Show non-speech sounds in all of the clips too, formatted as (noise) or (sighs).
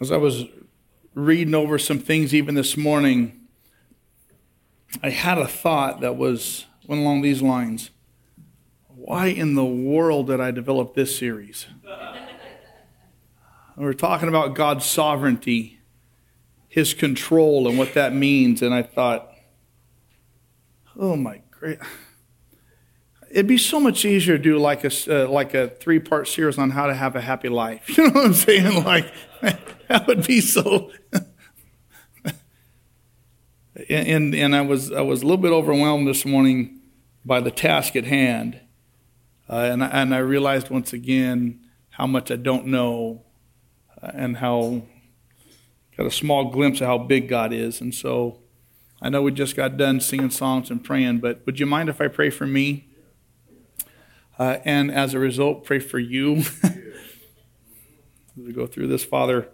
As I was reading over some things even this morning, I had a thought that was went along these lines. Why in the world did I develop this series? (laughs) We're talking about God's sovereignty, His control, and what that means. And I thought, oh my great. It'd be so much easier to do like a, uh, like a three part series on how to have a happy life. (laughs) You know what I'm saying? Like, that would be so. (laughs) and, and I, was, I was a little bit overwhelmed this morning by the task at hand. Uh, and, I, and I realized once again how much I don't know uh, and how got a small glimpse of how big God is. And so I know we just got done singing songs and praying, but would you mind if I pray for me? Uh, and as a result, pray for you. (laughs) as we go through this, Father,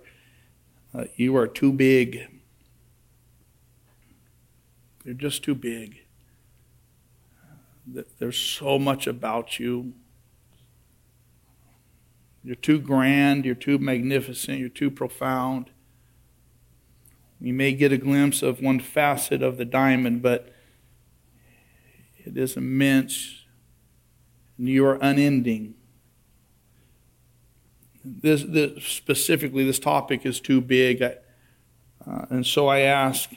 uh, you are too big. You're just too big. There's so much about you. You're too grand, you're too magnificent, you're too profound. We may get a glimpse of one facet of the diamond, but it is immense. You are unending. This, this specifically, this topic is too big. I, uh, and so I ask,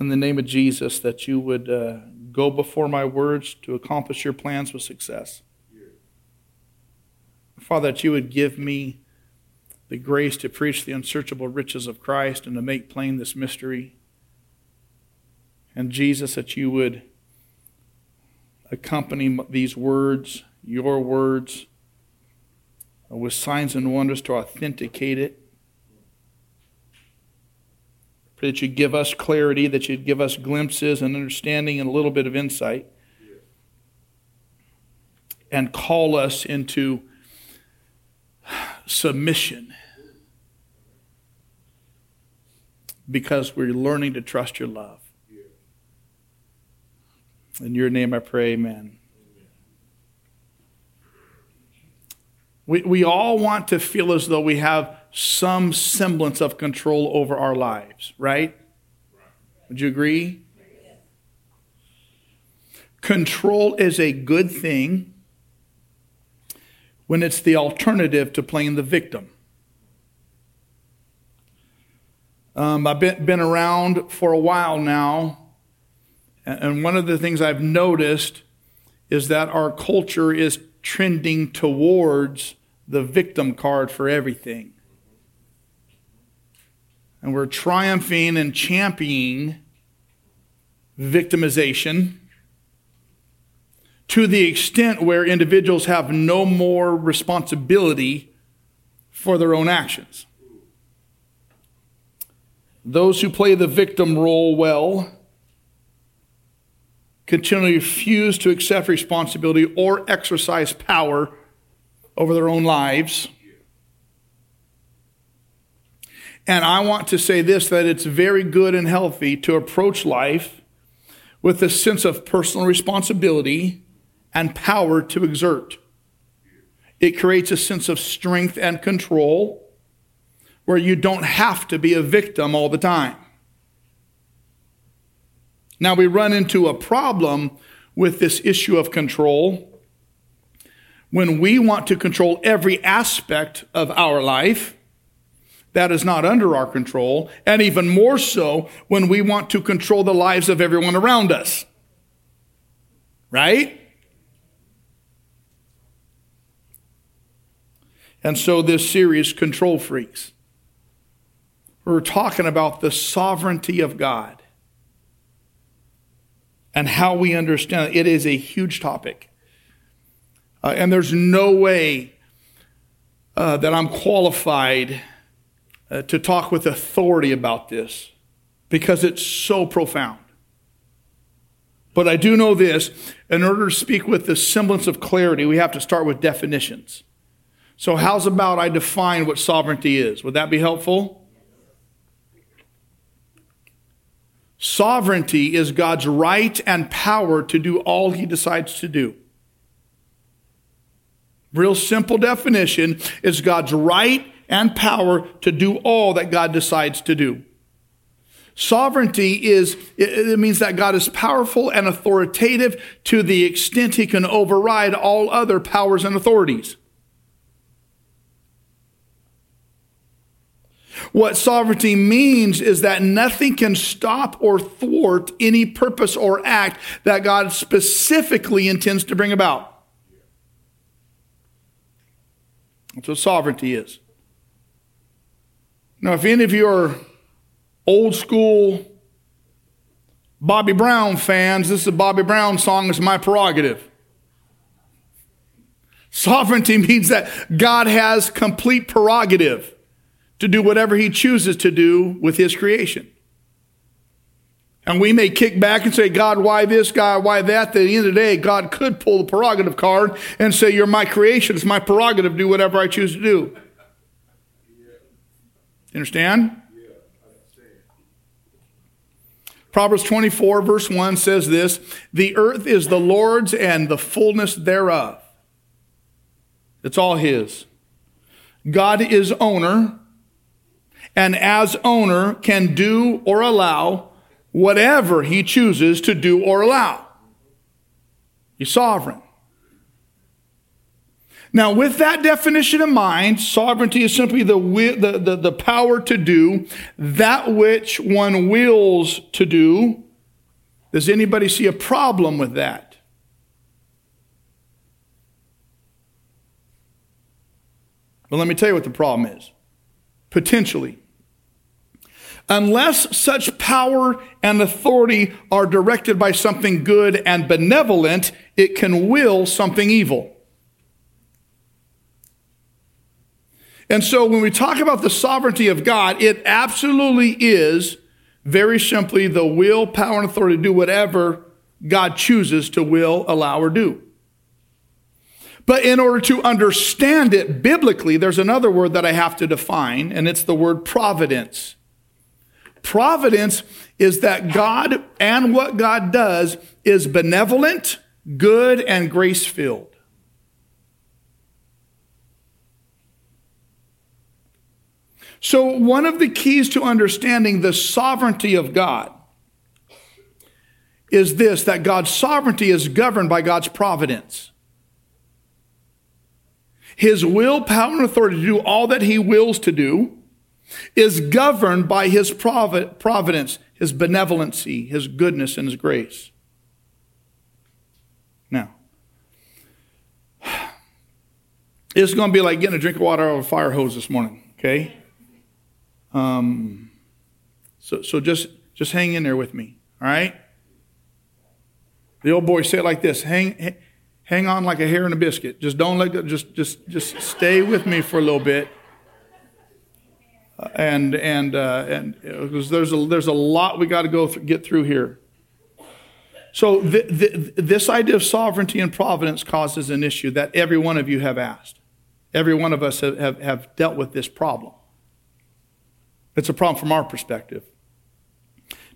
in the name of Jesus, that you would uh, go before my words to accomplish your plans with success. Father, that you would give me the grace to preach the unsearchable riches of Christ and to make plain this mystery. And Jesus, that you would accompany these words, your words, uh, with signs and wonders to authenticate it. Pray that you'd give us clarity, that you'd give us glimpses and understanding and a little bit of insight. And call us into submission because we're learning to trust your love. In your name I pray, amen. We, we all want to feel as though we have some semblance of control over our lives, right? Would you agree? Control is a good thing when it's the alternative to playing the victim. Um, I've been, been around for a while now, and one of the things I've noticed is that our culture is trending towards the victim card for everything. And we're triumphing and championing victimization to the extent where individuals have no more responsibility for their own actions. Those who play the victim role well continually refuse to accept responsibility or exercise power over their own lives. And I want to say this that it's very good and healthy to approach life with a sense of personal responsibility and power to exert. It creates a sense of strength and control where you don't have to be a victim all the time. Now, we run into a problem with this issue of control when we want to control every aspect of our life that is not under our control, and even more so when we want to control the lives of everyone around us. Right? And so this series, Control Freaks, we're talking about the sovereignty of God and how we understand it. Is a huge topic. Uh, and there's no way uh, that I'm qualified uh, to talk with authority about this because it's so profound. But I do know this in order to speak with the semblance of clarity, we have to start with definitions. So, how's about I define what sovereignty is? Would that be helpful? Sovereignty is God's right and power to do all he decides to do. Real simple definition is God's right and power to do all that God decides to do. Sovereignty is, it means that God is powerful and authoritative to the extent he can override all other powers and authorities. What sovereignty means is that nothing can stop or thwart any purpose or act that God specifically intends to bring about. That's what sovereignty is. Now, if any of you are old school Bobby Brown fans, this is a Bobby Brown song, it's my prerogative. Sovereignty means that God has complete prerogative to do whatever he chooses to do with his creation. And we may kick back and say, God, why this, God, why that? At the end of the day, God could pull the prerogative card and say, You're my creation. It's my prerogative. Do whatever I choose to do. Understand? Proverbs 24, verse 1 says this The earth is the Lord's and the fullness thereof. It's all His. God is owner, and as owner can do or allow whatever he chooses to do or allow. He's sovereign. Now, with that definition in mind, sovereignty is simply the, the, the, the, power to do that which one wills to do. Does anybody see a problem with that? Well, let me tell you what the problem is. Potentially. Unless such power and authority are directed by something good and benevolent, it can will something evil. And so when we talk about the sovereignty of God, it absolutely is very simply the will, power, and authority to do whatever God chooses to will, allow, or do. But in order to understand it biblically, there's another word that I have to define, and it's the word providence. Providence is that God and what God does is benevolent, good, and grace filled. So, one of the keys to understanding the sovereignty of God is this that God's sovereignty is governed by God's providence. His will, power, and authority to do all that he wills to do is governed by his providence, his benevolency, his goodness, and his grace. Now, (sighs) it's going to be like getting a drink of water out of a fire hose this morning, okay? Um, so, so just, just hang in there with me, all right? The old boy said like this hang, hang on like a hair in a biscuit. Just don't let go, just, just, just stay with me for a little bit and and uh, and there's a there's a lot we got to go th- get through here. So th- th- this idea of sovereignty and providence causes an issue that every one of you have asked. Every one of us have, have, have dealt with this problem. It's a problem from our perspective.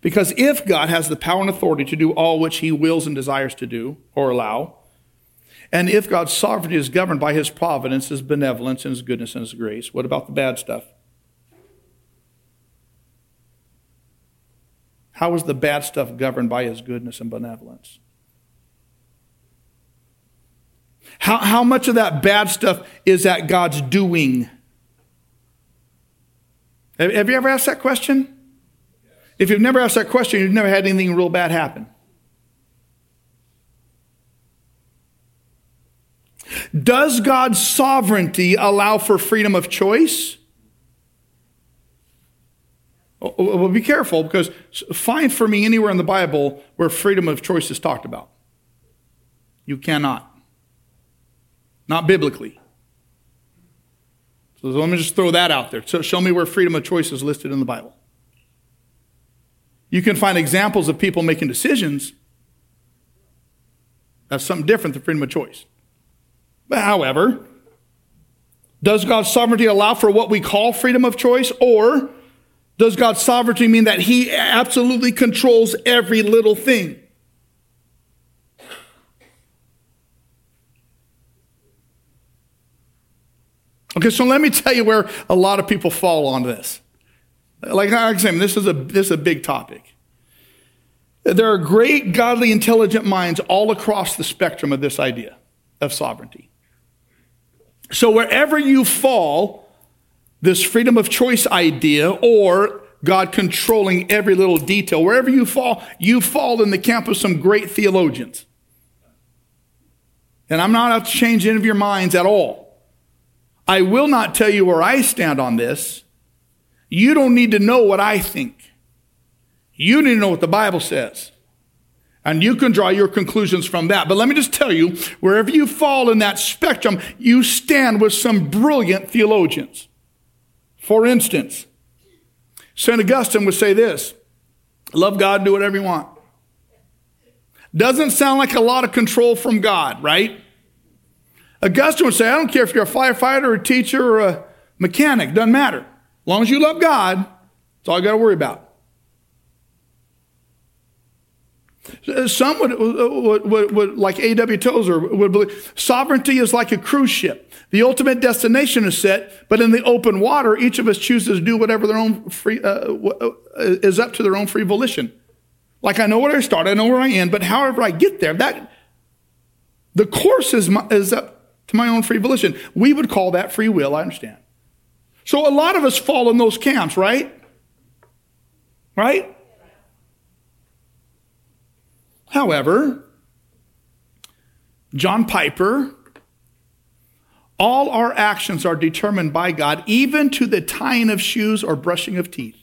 Because if God has the power and authority to do all which he wills and desires to do or allow, and if God's sovereignty is governed by his providence, his benevolence, and his goodness and his grace, what about the bad stuff? How is the bad stuff governed by his goodness and benevolence? How, how much of that bad stuff is at God's doing? Have, have you ever asked that question? If you've never asked that question, you've never had anything real bad happen. Does God's sovereignty allow for freedom of choice? Oh, oh, oh, well, be careful because find for me anywhere in the Bible where freedom of choice is talked about. You cannot. Not biblically. So let me just throw that out there. So show me where freedom of choice is listed in the Bible. You can find examples of people making decisions. That's something different than freedom of choice. However, does God's sovereignty allow for what we call freedom of choice, or does God's sovereignty mean that He absolutely controls every little thing? Okay, so let me tell you where a lot of people fall on this. Like I'm saying, this is a this is a big topic. There are great, godly, intelligent minds all across the spectrum of this idea of sovereignty. So wherever you fall, this freedom of choice idea or God controlling every little detail, wherever you fall, you fall in the camp of some great theologians. And I'm not out to change any of your minds at all. I will not tell you where I stand on this. You don't need to know what I think. You need to know what the Bible says. And you can draw your conclusions from that. But let me just tell you, wherever you fall in that spectrum, you stand with some brilliant theologians. For instance, St. Augustine would say this love God, do whatever you want. Doesn't sound like a lot of control from God, right? Augustine would say, I don't care if you're a firefighter, a teacher, or a mechanic, doesn't matter. As long as you love God, that's all you got to worry about. Some would, would, would, would like A.W. Tozer, would believe sovereignty is like a cruise ship. The ultimate destination is set, but in the open water, each of us chooses to do whatever their own free, uh, uh, is up to their own free volition. Like I know where I start, I know where I end, but however I get there, that the course is, my, is up to my own free volition. We would call that free will, I understand. So a lot of us fall in those camps, right? Right? However, John Piper, all our actions are determined by God, even to the tying of shoes or brushing of teeth.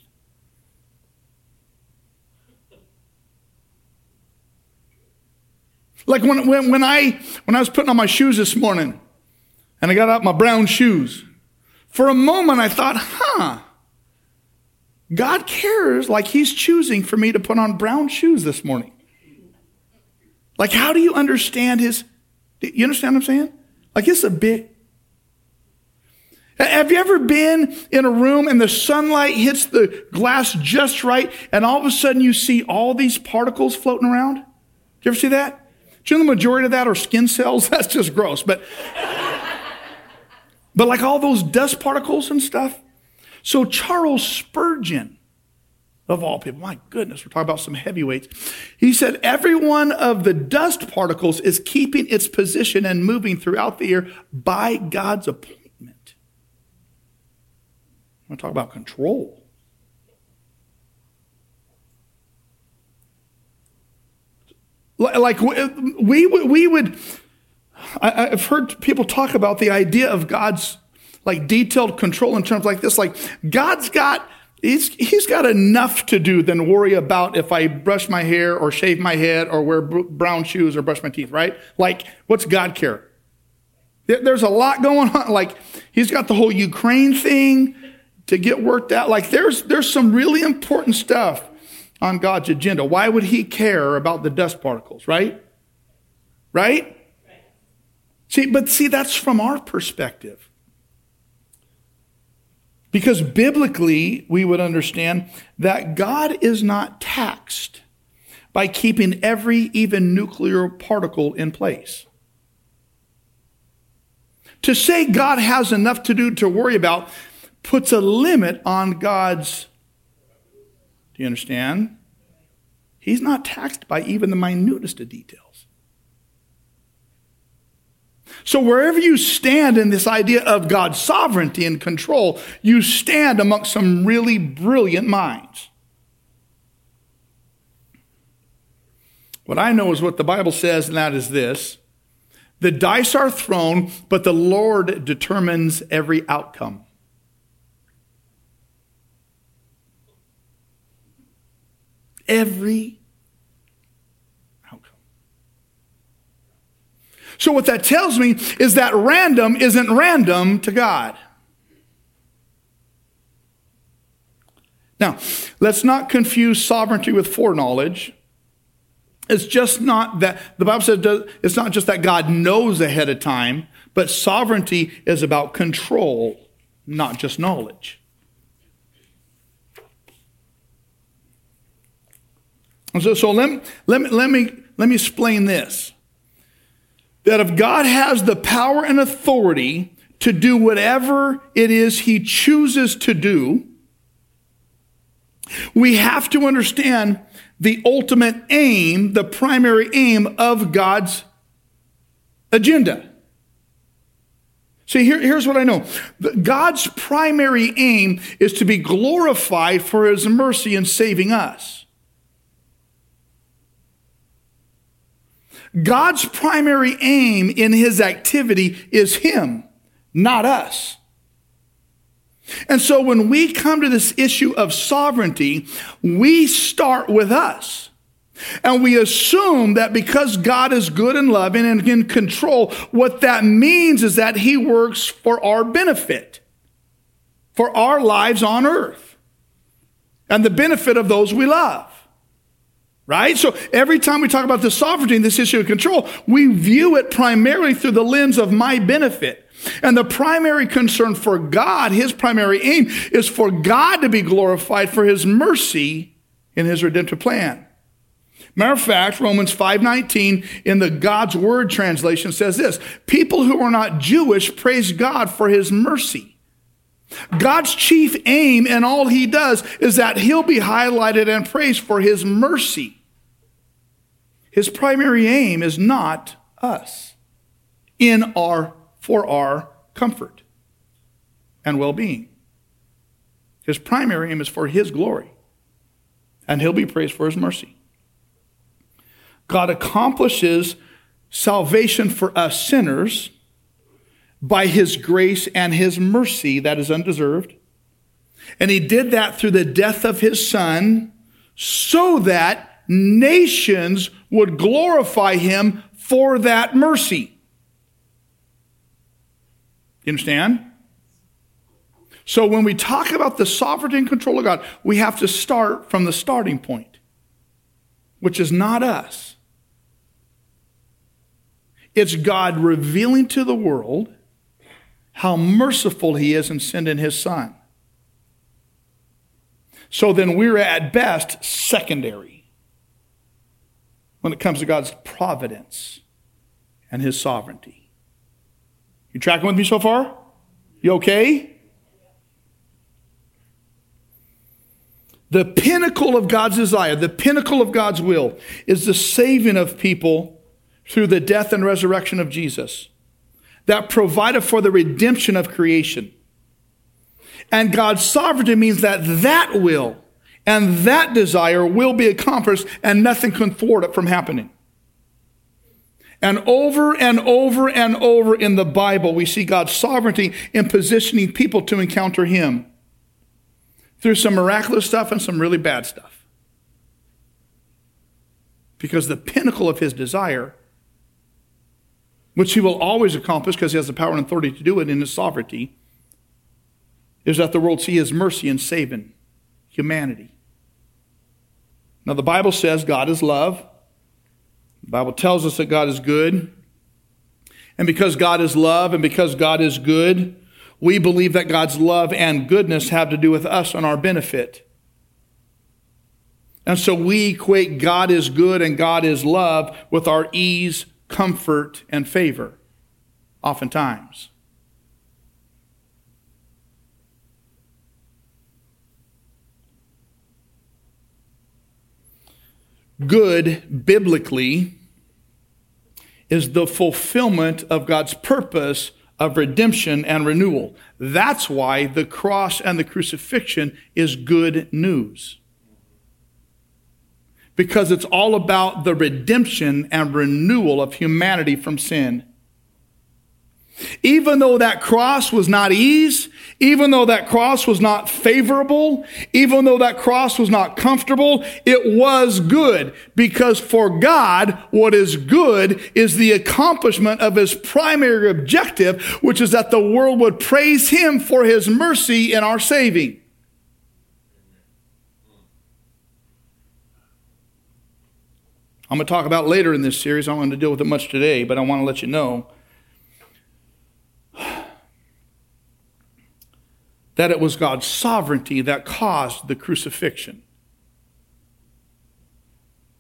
Like when, when, when, I, when I was putting on my shoes this morning and I got out my brown shoes, for a moment I thought, huh, God cares like He's choosing for me to put on brown shoes this morning. Like, how do you understand his? You understand what I'm saying? Like, it's a bit. Have you ever been in a room and the sunlight hits the glass just right, and all of a sudden you see all these particles floating around? Do you ever see that? Do you know the majority of that are skin cells? (laughs) That's just gross. But, but like all those dust particles and stuff. So Charles Spurgeon of all people. My goodness, we're talking about some heavyweights. He said, Every one of the dust particles is keeping its position and moving throughout the air by God's appointment. I want to talk about control. Like we, we would, I've heard people talk about the idea of God's like detailed control in terms like this. Like God's got He's, he's got enough to do than worry about if I brush my hair or shave my head or wear brown shoes or brush my teeth, right? Like, what's God care? There's a lot going on. (laughs) Like, he's got the whole Ukraine thing to get worked out. Like, there's, there's some really important stuff on God's agenda. Why would he care about the dust particles, right? Right? See, but see, that's from our perspective. Because biblically, we would understand that God is not taxed by keeping every even nuclear particle in place. To say God has enough to do to worry about puts a limit on God's. Do you understand? He's not taxed by even the minutest of details. So, wherever you stand in this idea of God's sovereignty and control, you stand amongst some really brilliant minds. What I know is what the Bible says, and that is this the dice are thrown, but the Lord determines every outcome. Every So, what that tells me is that random isn't random to God. Now, let's not confuse sovereignty with foreknowledge. It's just not that, the Bible says it's not just that God knows ahead of time, but sovereignty is about control, not just knowledge. So, so let, let, let, me, let me explain this that if God has the power and authority to do whatever it is he chooses to do, we have to understand the ultimate aim, the primary aim of God's agenda. See, here, here's what I know God's primary aim is to be glorified for his mercy in saving us. God's primary aim in his activity is him, not us. And so when we come to this issue of sovereignty, we start with us. And we assume that because God is good and loving and in control, what that means is that He works for our benefit, for our lives on earth, and the benefit of those we love. Right? So every time we talk about the sovereignty and this issue of control, we view it primarily through the lens of my benefit. And the primary concern for God, his primary aim, is for God to be glorified for his mercy in his redemptive plan. Matter of fact, Romans 5:19 in the God's Word translation says this: People who are not Jewish praise God for his mercy. God's chief aim in all he does is that he'll be highlighted and praised for his mercy. His primary aim is not us in our for our comfort and well-being. His primary aim is for his glory. And he'll be praised for his mercy. God accomplishes salvation for us sinners by his grace and his mercy that is undeserved. And he did that through the death of his son so that nations would glorify him for that mercy. You understand? So when we talk about the sovereignty and control of God, we have to start from the starting point, which is not us. It's God revealing to the world how merciful He is in sending His Son. So then we're at best secondary when it comes to God's providence and His sovereignty. You tracking with me so far? You okay? The pinnacle of God's desire, the pinnacle of God's will, is the saving of people through the death and resurrection of Jesus that provided for the redemption of creation. And God's sovereignty means that that will and that desire will be accomplished and nothing can thwart it from happening. And over and over and over in the Bible, we see God's sovereignty in positioning people to encounter Him through some miraculous stuff and some really bad stuff. Because the pinnacle of His desire which he will always accomplish because he has the power and authority to do it in his sovereignty, is that the world see his mercy and saving humanity. Now, the Bible says God is love. The Bible tells us that God is good. And because God is love and because God is good, we believe that God's love and goodness have to do with us and our benefit. And so we equate God is good and God is love with our ease comfort, and favor, oftentimes. Good, biblically, is the fulfillment of God's purpose of redemption and renewal. That's why the cross and the crucifixion is good news because it's all about the redemption and renewal of humanity from sin. Even though that cross was not ease, even though that cross was not favorable, even though that cross was not comfortable, it was good because for God, what is good is the accomplishment of his primary objective, which is that the world would praise him for his mercy in our saving. I'm going to talk about later in this series. I don't want to deal with it much today, but I want to let you know that it was God's sovereignty that caused the crucifixion.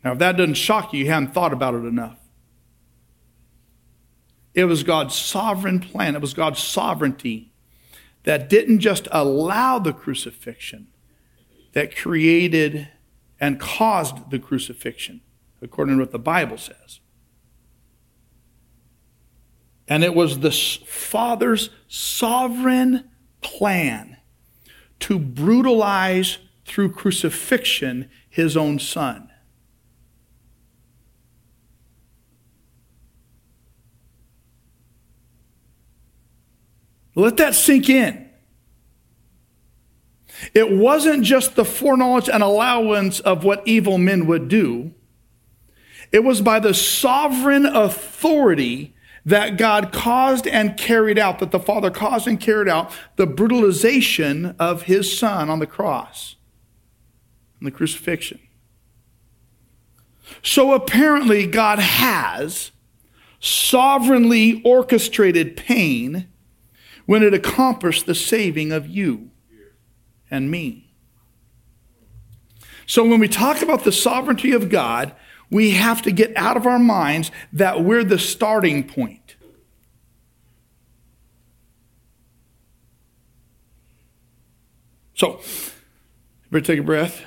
Now, if that doesn't shock you, you haven't thought about it enough. It was God's sovereign plan, it was God's sovereignty that didn't just allow the crucifixion, that created and caused the crucifixion, according to what the Bible says. And it was the Father's sovereign plan to brutalize through crucifixion his own son. Let that sink in. It wasn't just the foreknowledge and allowance of what evil men would do. It was by the sovereign authority that God caused and carried out, that the Father caused and carried out the brutalization of his Son on the cross, and the crucifixion. So apparently, God has sovereignly orchestrated pain when it accomplished the saving of you and me. So when we talk about the sovereignty of God, we have to get out of our minds that we're the starting point. So, everybody take a breath.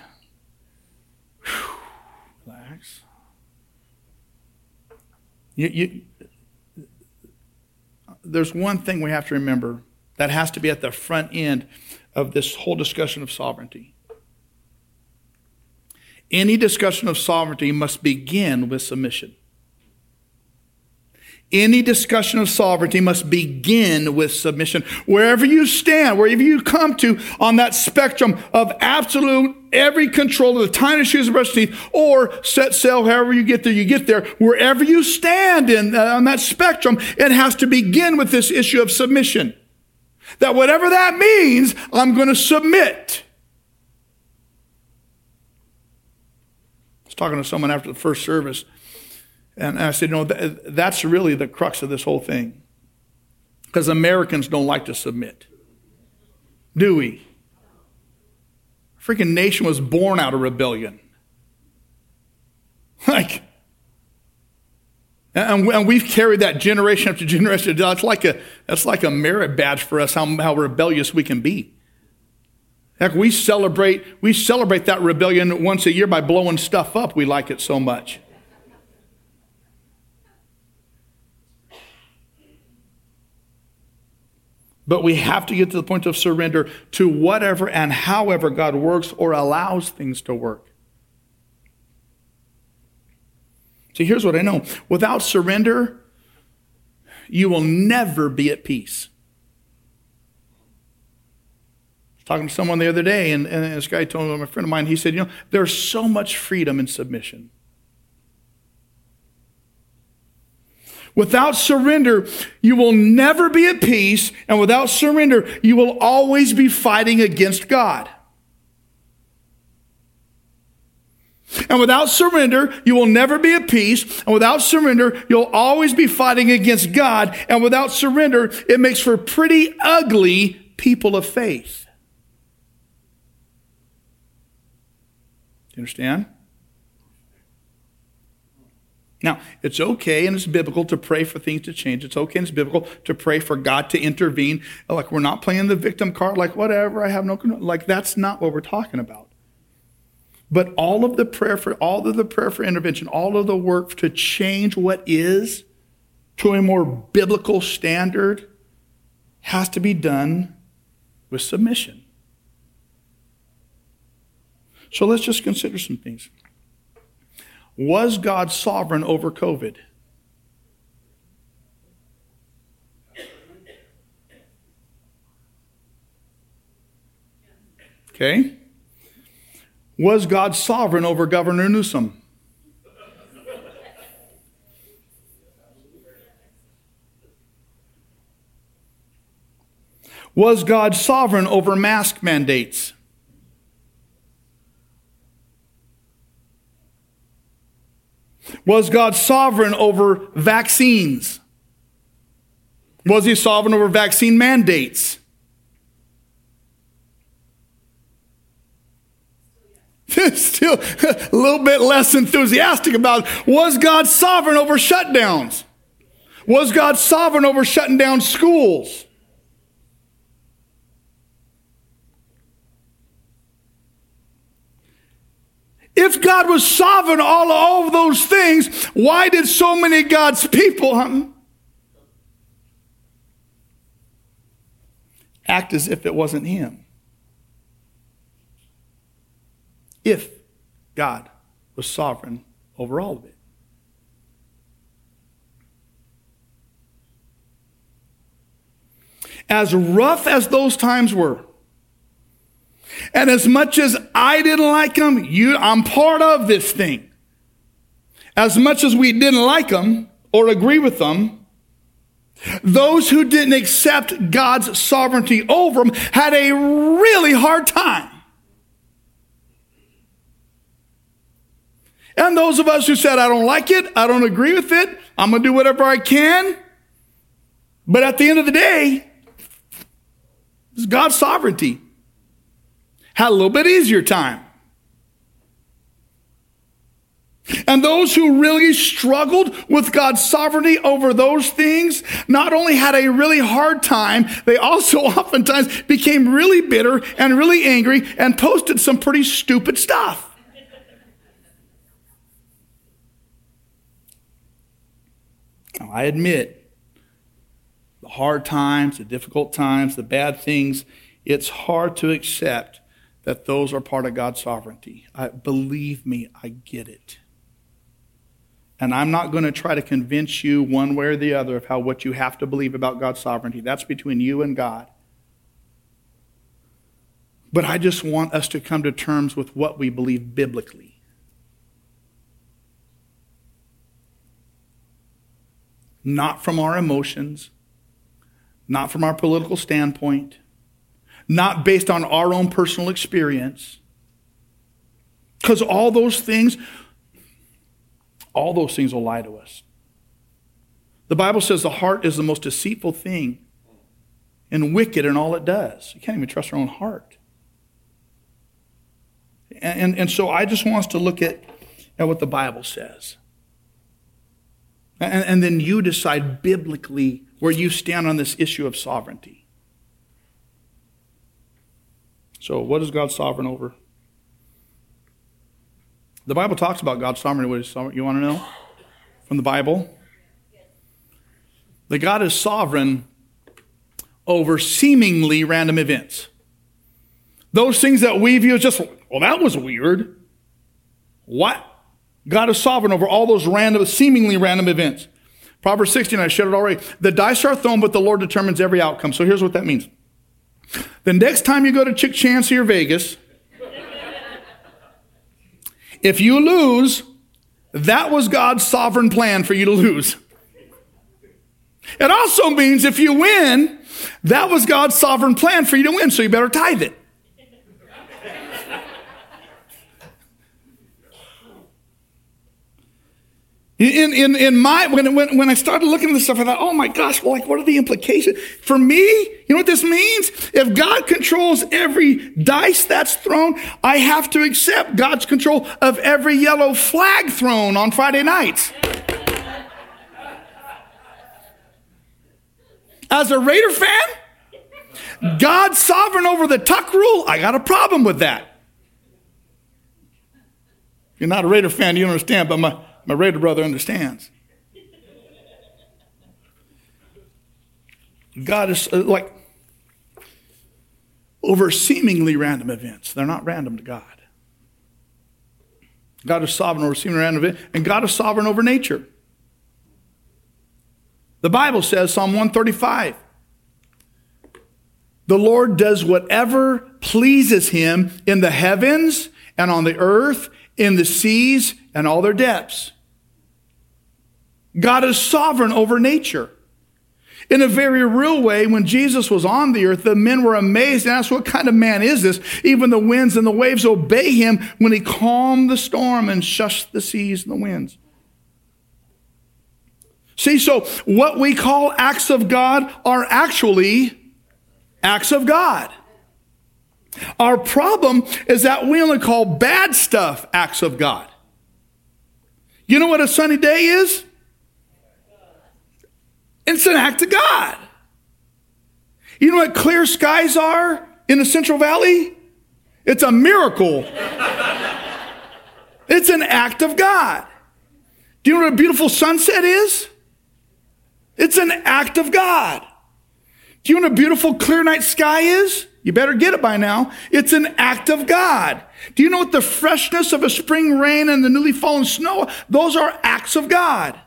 Relax. You, you, there's one thing we have to remember that has to be at the front end of this whole discussion of sovereignty. Any discussion of sovereignty must begin with submission. Any discussion of sovereignty must begin with submission. Wherever you stand, wherever you come to on that spectrum of absolute every control of the tiny shoes of brush teeth, or set sail, however you get there, you get there. Wherever you stand in, uh, on that spectrum, it has to begin with this issue of submission. That whatever that means, I'm going to submit. I was talking to someone after the first service, and I said, no, that's really the crux of this whole thing. Because Americans don't like to submit. Do we? Freaking nation was born out of rebellion. (laughs) Like, and, we've carried that generation after generation. That's like a, that's like a merit badge for us, how, how rebellious we can be. Heck, we celebrate, we celebrate that rebellion once a year by blowing stuff up. We like it so much. But we have to get to the point of surrender to whatever and however God works or allows things to work. See, here's what I know without surrender, you will never be at peace. I was talking to someone the other day, and, and this guy told me, a friend of mine, he said, You know, there's so much freedom in submission. Without surrender, you will never be at peace, and without surrender, you will always be fighting against God. And without surrender, you will never be at peace. And without surrender, you'll always be fighting against God. And without surrender, it makes for pretty ugly people of faith. Do you understand? Now, it's okay and it's biblical to pray for things to change. It's okay and it's biblical to pray for God to intervene. Like, we're not playing the victim card, like, whatever, I have no control. Like, that's not what we're talking about. But all of the prayer for, all of the prayer for intervention, all of the work to change what is to a more biblical standard has to be done with submission. So let's just consider some things. Was God sovereign over COVID? Okay. Was God sovereign over Governor Newsom? Was God sovereign over mask mandates? Was God sovereign over vaccines? Was he sovereign over vaccine mandates? (laughs) Still a little bit less enthusiastic about was God sovereign over shutdowns? Was God sovereign over shutting down schools? If God was sovereign all, of those things, why did so many God's people act as if it wasn't Him? If God was sovereign over all of it. As rough as those times were, and as much as I didn't like them, you, I'm part of this thing. As much as we didn't like them or agree with them, those who didn't accept God's sovereignty over them had a really hard time. And those of us who said, I don't like it, I don't agree with it, I'm going to do whatever I can. But at the end of the day, it's God's sovereignty had a little bit easier time. And those who really struggled with God's sovereignty over those things not only had a really hard time, they also (laughs) oftentimes became really bitter and really angry and posted some pretty stupid stuff. Now, I admit the hard times, the difficult times, the bad things, it's hard to accept that those are part of God's sovereignty. I, believe me, I get it. And I'm not going to try to convince you one way or the other of how what you have to believe about God's sovereignty. That's between you and God. But I just want us to come to terms with what we believe biblically. Not from our emotions, not from our political standpoint, not based on our own personal experience. Because all those things, all those things will lie to us. The Bible says the heart is the most deceitful thing and wicked in all it does. You can't even trust your own heart. And, and, and so I just want us to look at, at what the Bible says. And, and then you decide biblically where you stand on this issue of sovereignty. So, what is God sovereign over? The Bible talks about God's sovereignty. Sovereign? You want to know from the Bible? That God is sovereign over seemingly random events. Those things that we view as just, well, that was weird. What? God is sovereign over all those random, seemingly random events. Proverbs 16, I shared it already. The dice are thrown, but the Lord determines every outcome. So here's what that means. The next time you go to Chukchansi or Vegas, if you lose, that was God's sovereign plan for you to lose. It also means if you win, that was God's sovereign plan for you to win, so you better tithe it. In, in, in my, when, when, when I started looking at this stuff, I thought, oh my gosh, well, like, what are the implications? For me, you know what this means? If God controls every dice that's thrown, I have to accept God's control of every yellow flag thrown on Friday nights. As a Raider fan, God's sovereign over the tuck rule, I got a problem with that. If you're not a Raider fan, you don't understand, but my, my Raider brother understands. God is uh, like over seemingly random events. They're not random to God. God is sovereign over seemingly random events, and God is sovereign over nature. The Bible says, Psalm 135, the Lord does whatever pleases him in the heavens and on the earth, in the seas and all their depths. God is sovereign over nature. In a very real way, when Jesus was on the earth, the men were amazed and asked, What kind of man is this? Even the winds and the waves obey him when he calmed the storm and shushed the seas and the winds. See, so what we call acts of God are actually acts of God. Our problem is that we only call bad stuff acts of God. You know what a sunny day is? It's an act of God. You know what clear skies are in the Central Valley? It's a miracle. (laughs) it's an act of God. Do you know what a beautiful sunset is? It's an act of God. Do you know what a beautiful clear night sky is? You better get it by now. It's an act of God. Do you know what the freshness of a spring rain and the newly fallen snow? Those are acts of God.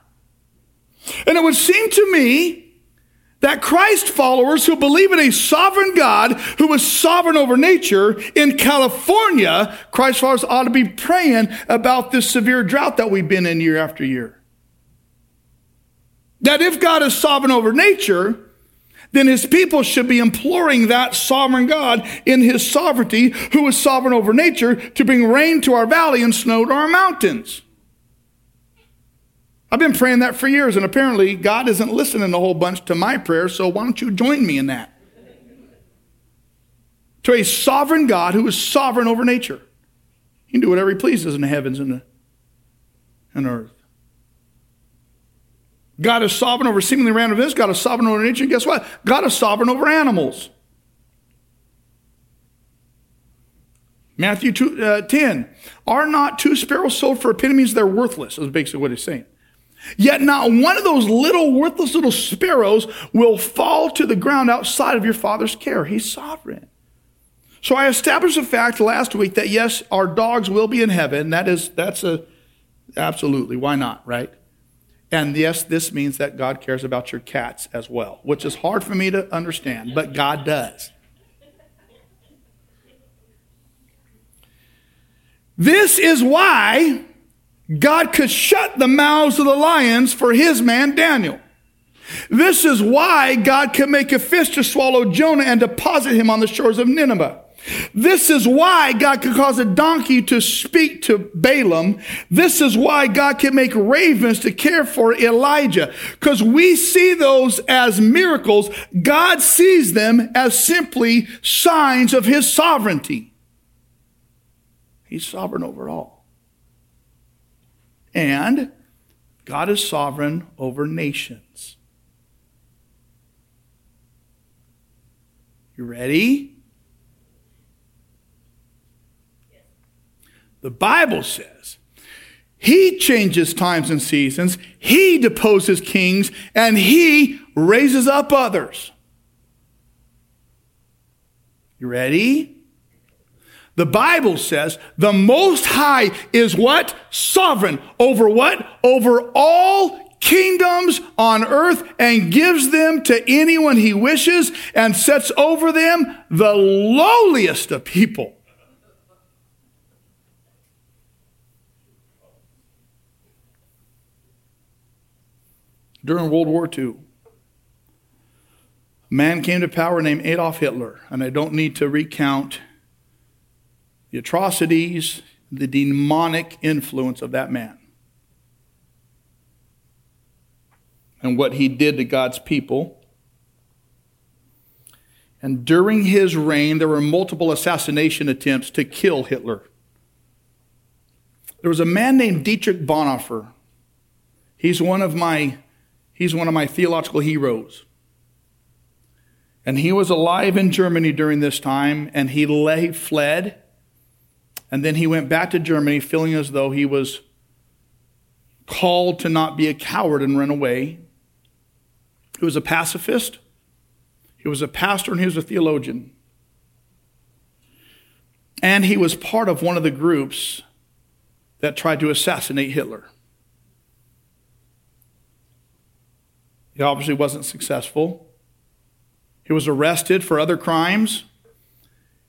And it would seem to me that Christ followers who believe in a sovereign God who is sovereign over nature in California, Christ followers ought to be praying about this severe drought that we've been in year after year. That if God is sovereign over nature, then his people should be imploring that sovereign God in his sovereignty, who is sovereign over nature, to bring rain to our valley and snow to our mountains. I've been praying that for years, and apparently God isn't listening a whole bunch to my prayers, so why don't you join me in that? To a sovereign God who is sovereign over nature. He can do whatever he pleases in the heavens and the and earth. God is sovereign over seemingly random events. God is sovereign over nature. And guess what? God is sovereign over animals. Matthew 2, uh, 10. Are not two sparrows sold for a penny? Means they're worthless, is basically what he's saying. Yet not one of those little worthless little sparrows will fall to the ground outside of your father's care. He's sovereign. So I established a fact last week that yes, our dogs will be in heaven. That is, that's a, absolutely. Why not, right? And yes, this means that God cares about your cats as well, which is hard for me to understand, but God does. This is why God could shut the mouths of the lions for his man Daniel. This is why God could make a fish to swallow Jonah and deposit him on the shores of Nineveh. This is why God could cause a donkey to speak to Balaam. This is why God can make ravens to care for Elijah. Because we see those as miracles. God sees them as simply signs of his sovereignty. He's sovereign over all. And God is sovereign over nations. You ready? The Bible says he changes times and seasons, he deposes kings, and he raises up others. You ready? The Bible says the Most High is what? Sovereign. Over what? Over all kingdoms on earth and gives them to anyone he wishes and sets over them the lowliest of people. During World War II, a man came to power named Adolf Hitler, and I don't need to recount the atrocities, the demonic influence of that man. And what he did to God's people. And during his reign, there were multiple assassination attempts to kill Hitler. There was a man named Dietrich Bonhoeffer. He's one of my, he's one of my theological heroes. And he was alive in Germany during this time, and he lay, fled and then he went back to Germany feeling as though he was called to not be a coward and run away. He was a pacifist, he was a pastor, and he was a theologian. And he was part of one of the groups that tried to assassinate Hitler. He obviously wasn't successful. He was arrested for other crimes,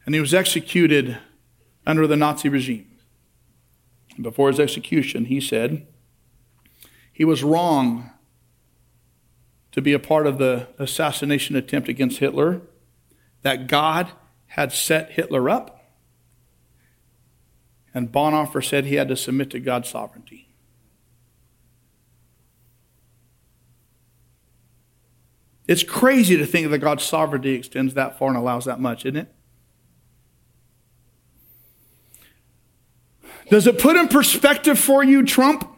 and he was executed under the Nazi regime. Before his execution, he said he was wrong to be a part of the assassination attempt against Hitler, that God had set Hitler up, and Bonhoeffer said he had to submit to God's sovereignty. It's crazy to think that God's sovereignty extends that far and allows that much, isn't it? Does it put in perspective for you Trump?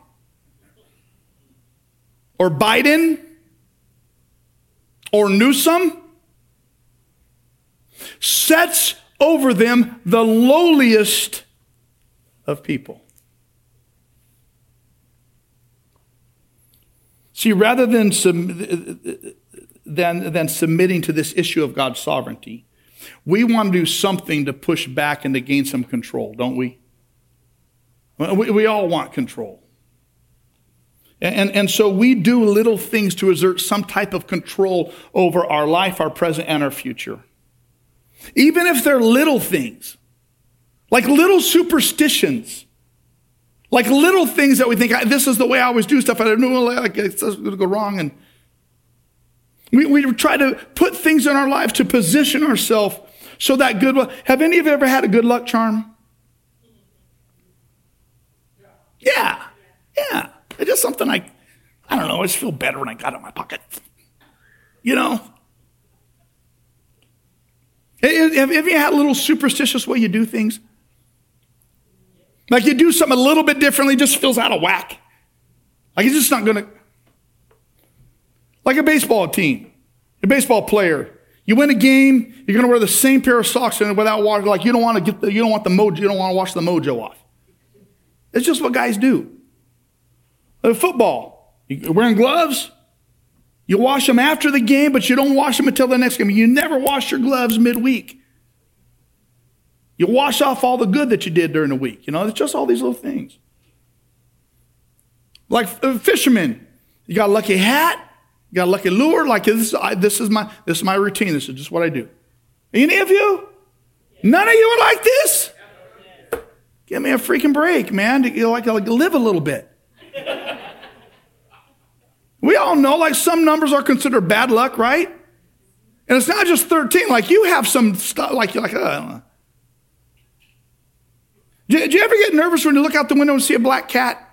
Or Biden? or Newsom sets over them the lowliest of people. See, rather than, than, than submitting to this issue of God's sovereignty, we want to do something to push back and to gain some control, don't we? We, we all want control. And, and so we do little things to exert some type of control over our life, our present, and our future. Even if they're little things, like little superstitions, like little things that we think, this is the way I always do stuff. I don't know, like it's going to go wrong. And we, we try to put things in our life to position ourselves so that good luck. Have any of you ever had a good luck charm? Yeah. Yeah. It's just something I, I don't know, I just feel better when I got it in my pocket. You know? Have, have you had a little superstitious way you do things? Like you do something a little bit differently, just feels out of whack. Like it's just not gonna. Like a baseball team, a baseball player. You win a game, you're gonna wear the same pair of socks in without water. Like you don't want to get the, you don't want the mojo, you don't want to wash the mojo off. It's just what guys do. Like football, you're wearing gloves. You wash them after the game, but you don't wash them until the next game. You never wash your gloves midweek. You wash off all the good that you did during the week. You know, it's just all these little things. Like uh, fishermen, you got a lucky hat, you got a lucky lure. Like this, I, this is my this is my routine. This is just what I do. Any of you? None of you are like this. Give me a freaking break, man. You like, like live a little bit. We all know, like, some numbers are considered bad luck, right? And it's not just 13. Like, you have some stuff, like, you're like, uh, do, do you ever get nervous when you look out the window and see a black cat?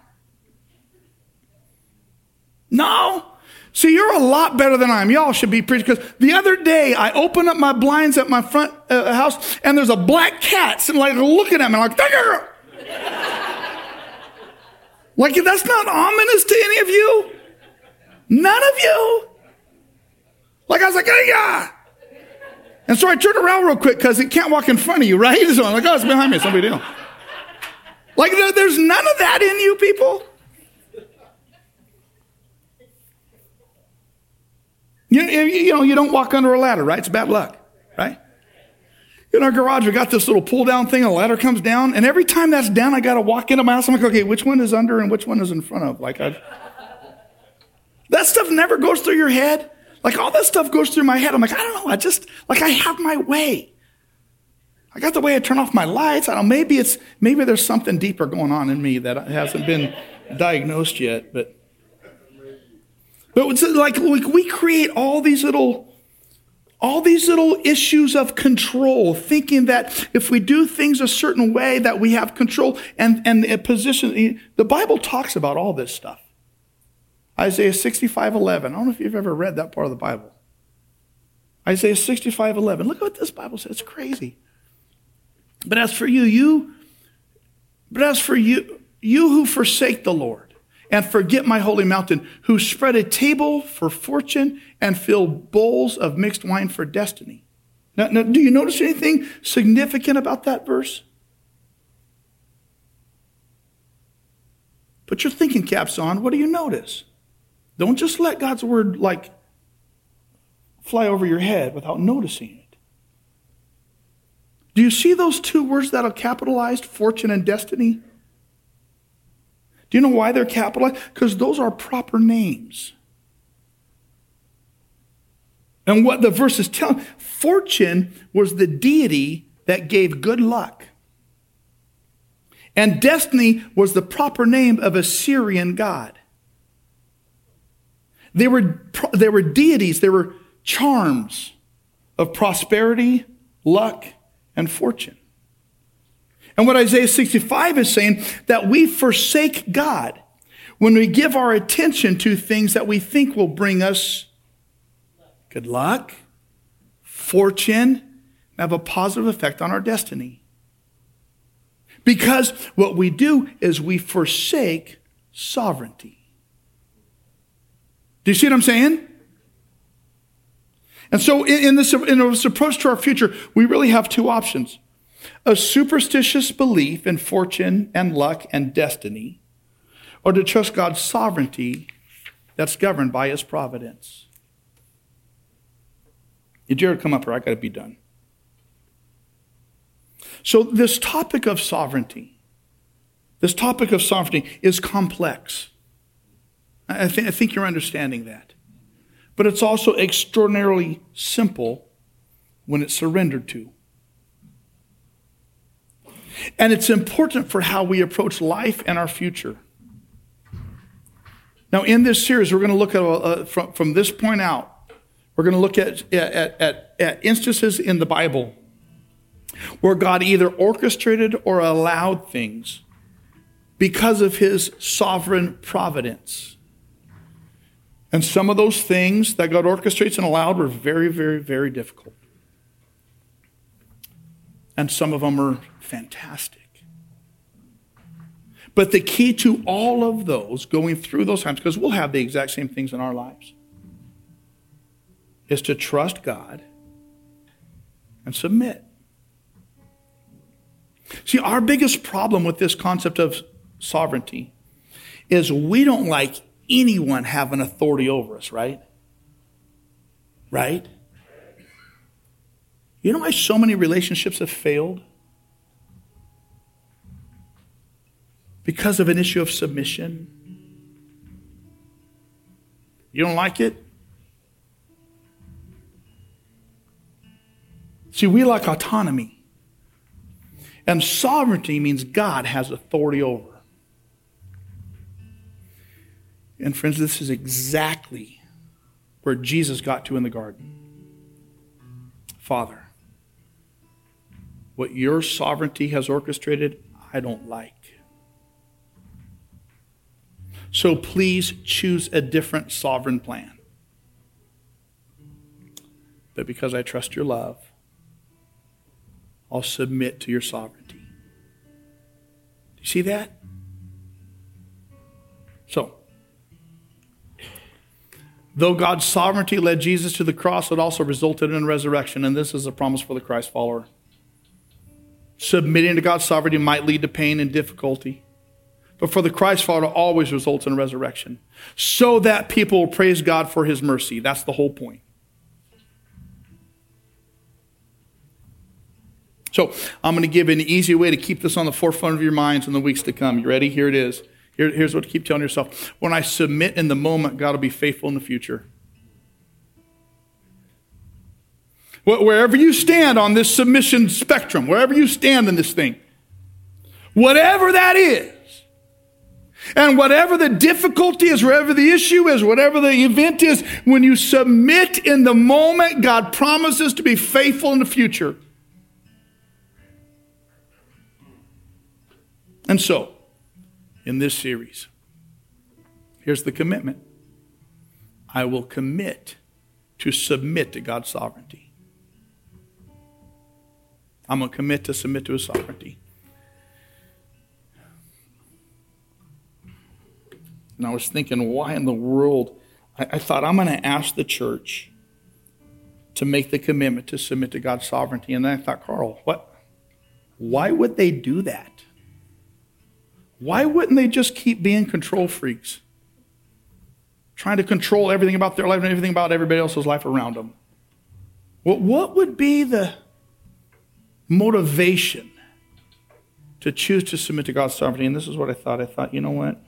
No. See, you're a lot better than I am. Y'all should be pretty. Because the other day, I opened up my blinds at my front uh, house, and there's a black cat sitting like looking at me, like, like that's not ominous to any of you. None of you. Like I was like, hey, yeah. And so I turned around real quick because it can't walk in front of you, right? (laughs) So I'm like, oh, it's behind me. It's Somebody deal. Like there, there's none of that in you people. You, you know, you don't walk under a ladder, right? It's bad luck, right? In our garage, we got this little pull down thing, a ladder comes down, and every time that's down, I got to walk into my house. I'm like, okay, which one is under and which one is in front of? Like, I. That stuff never goes through your head. Like all that stuff goes through my head. I'm like, I don't know. I just, like, I have my way. I got the way I turn off my lights. I don't know. Maybe it's, maybe there's something deeper going on in me that hasn't been diagnosed yet. But, like, like we create all these little, all these little issues of control, thinking that if we do things a certain way, that we have control and, and a position. The Bible talks about all this stuff. Isaiah 65 11. I don't know if you've ever read that part of the Bible. Isaiah 65 11. Look at what this Bible says. It's crazy. But as for you, you, but as for you, you who forsake the Lord and forget my holy mountain, who spread a table for fortune and fill bowls of mixed wine for destiny. Now, now do you notice anything significant about that verse? Put your thinking caps on. What do you notice? Don't just let God's word like fly over your head without noticing it. Do you see those two words that are capitalized, fortune and destiny? Do you know why they're capitalized? Because those are proper names. And what the verse is telling, fortune was the deity that gave good luck. And destiny was the proper name of a Syrian god. They were, they were deities, they were charms of prosperity, luck, and fortune. And what Isaiah 65 is saying, that we forsake God when we give our attention to things that we think will bring us good luck, fortune, and have a positive effect on our destiny. Because what we do is we forsake sovereignty. Do you see what I'm saying? And so, in, this, in this approach to our future, we really have two options a superstitious belief in fortune and luck and destiny, or to trust God's sovereignty that's governed by his providence. Did Jared come up here? I got to be done. So, this topic of sovereignty, this topic of sovereignty is complex. I, th- I think you're understanding that. But it's also extraordinarily simple when it's surrendered to. And it's important for how we approach life and our future. Now, in this series, we're going to look at, uh, from, from this point out, we're going to look at, at, at, at instances in the Bible where God either orchestrated or allowed things because of his sovereign providence. And some of those things that God orchestrates and allowed were very, very, very difficult. And some of them are fantastic. But the key to all of those, going through those times, because we'll have the exact same things in our lives, is to trust God and submit. See, our biggest problem with this concept of sovereignty is we don't like anyone having authority over us, right? Right? You know why so many relationships have failed? Because of an issue of submission. You don't like it? See, we like autonomy. And sovereignty means God has authority over. And friends, this is exactly where Jesus got to in the garden. Father, what your sovereignty has orchestrated, I don't like. So please choose a different sovereign plan. But because I trust your love, I'll submit to your sovereignty. Do you see that? So, Though God's sovereignty led Jesus to the cross, it also resulted in resurrection, and this is a promise for the Christ follower. Submitting to God's sovereignty might lead to pain and difficulty, but for the Christ follower, always results in a resurrection, so that people will praise God for his mercy. That's the whole point. So, I'm going to give an easy way to keep this on the forefront of your minds in the weeks to come. You ready? Here it is. Here, here's what to keep telling yourself. When I submit in the moment, God will be faithful in the future. Wherever you stand on this submission spectrum, wherever you stand in this thing, whatever that is, and whatever the difficulty is, whatever the issue is, whatever the event is, when you submit in the moment, God promises to be faithful in the future. And so, in this series. Here's the commitment I will commit to submit to God's sovereignty. I'm going to commit to submit to His sovereignty. And I was thinking, why in the world? I, I thought, I'm going to ask the church to make the commitment to submit to God's sovereignty. And then I thought, Carl, what? Why would they do that? Why wouldn't they just keep being control freaks? Trying to control everything about their life and everything about everybody else's life around them. Well, what would be the motivation to choose to submit to God's sovereignty? And this is what I thought. I thought, you know what?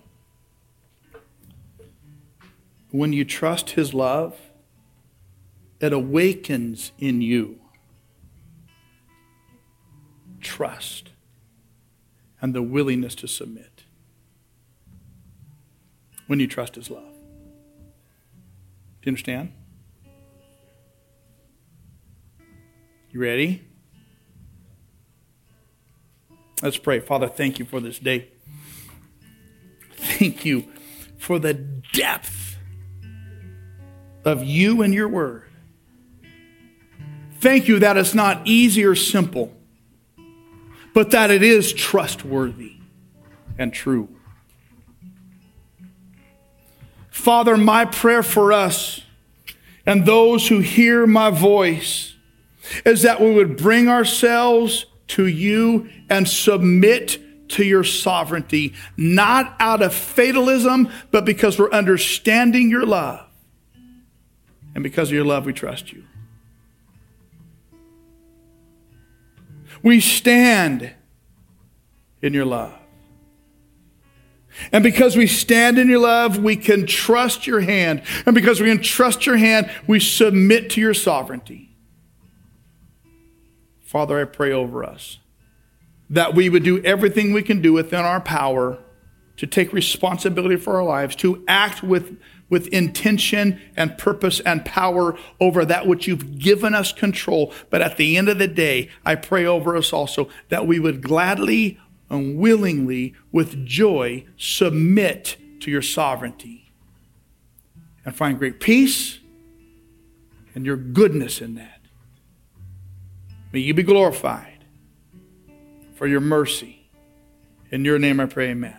When you trust His love, it awakens in you trust and the willingness to submit when you trust His love. Do you understand? You ready? Let's pray. Father, thank you for this day. Thank you for the depth of you and your word. Thank you that it's not easy or simple but that it is trustworthy and true. Father, my prayer for us and those who hear my voice is that we would bring ourselves to you and submit to your sovereignty, not out of fatalism, but because we're understanding your love. And because of your love, we trust you. We stand in your love. And because we stand in your love, we can trust your hand. And because we can trust your hand, we submit to your sovereignty. Father, I pray over us that we would do everything we can do within our power to take responsibility for our lives, to act with, with intention and purpose and power over that which you've given us control. But at the end of the day, I pray over us also that we would gladly and willingly, with joy, submit to your sovereignty and find great peace and your goodness in that. May you be glorified for your mercy. In your name I pray, amen.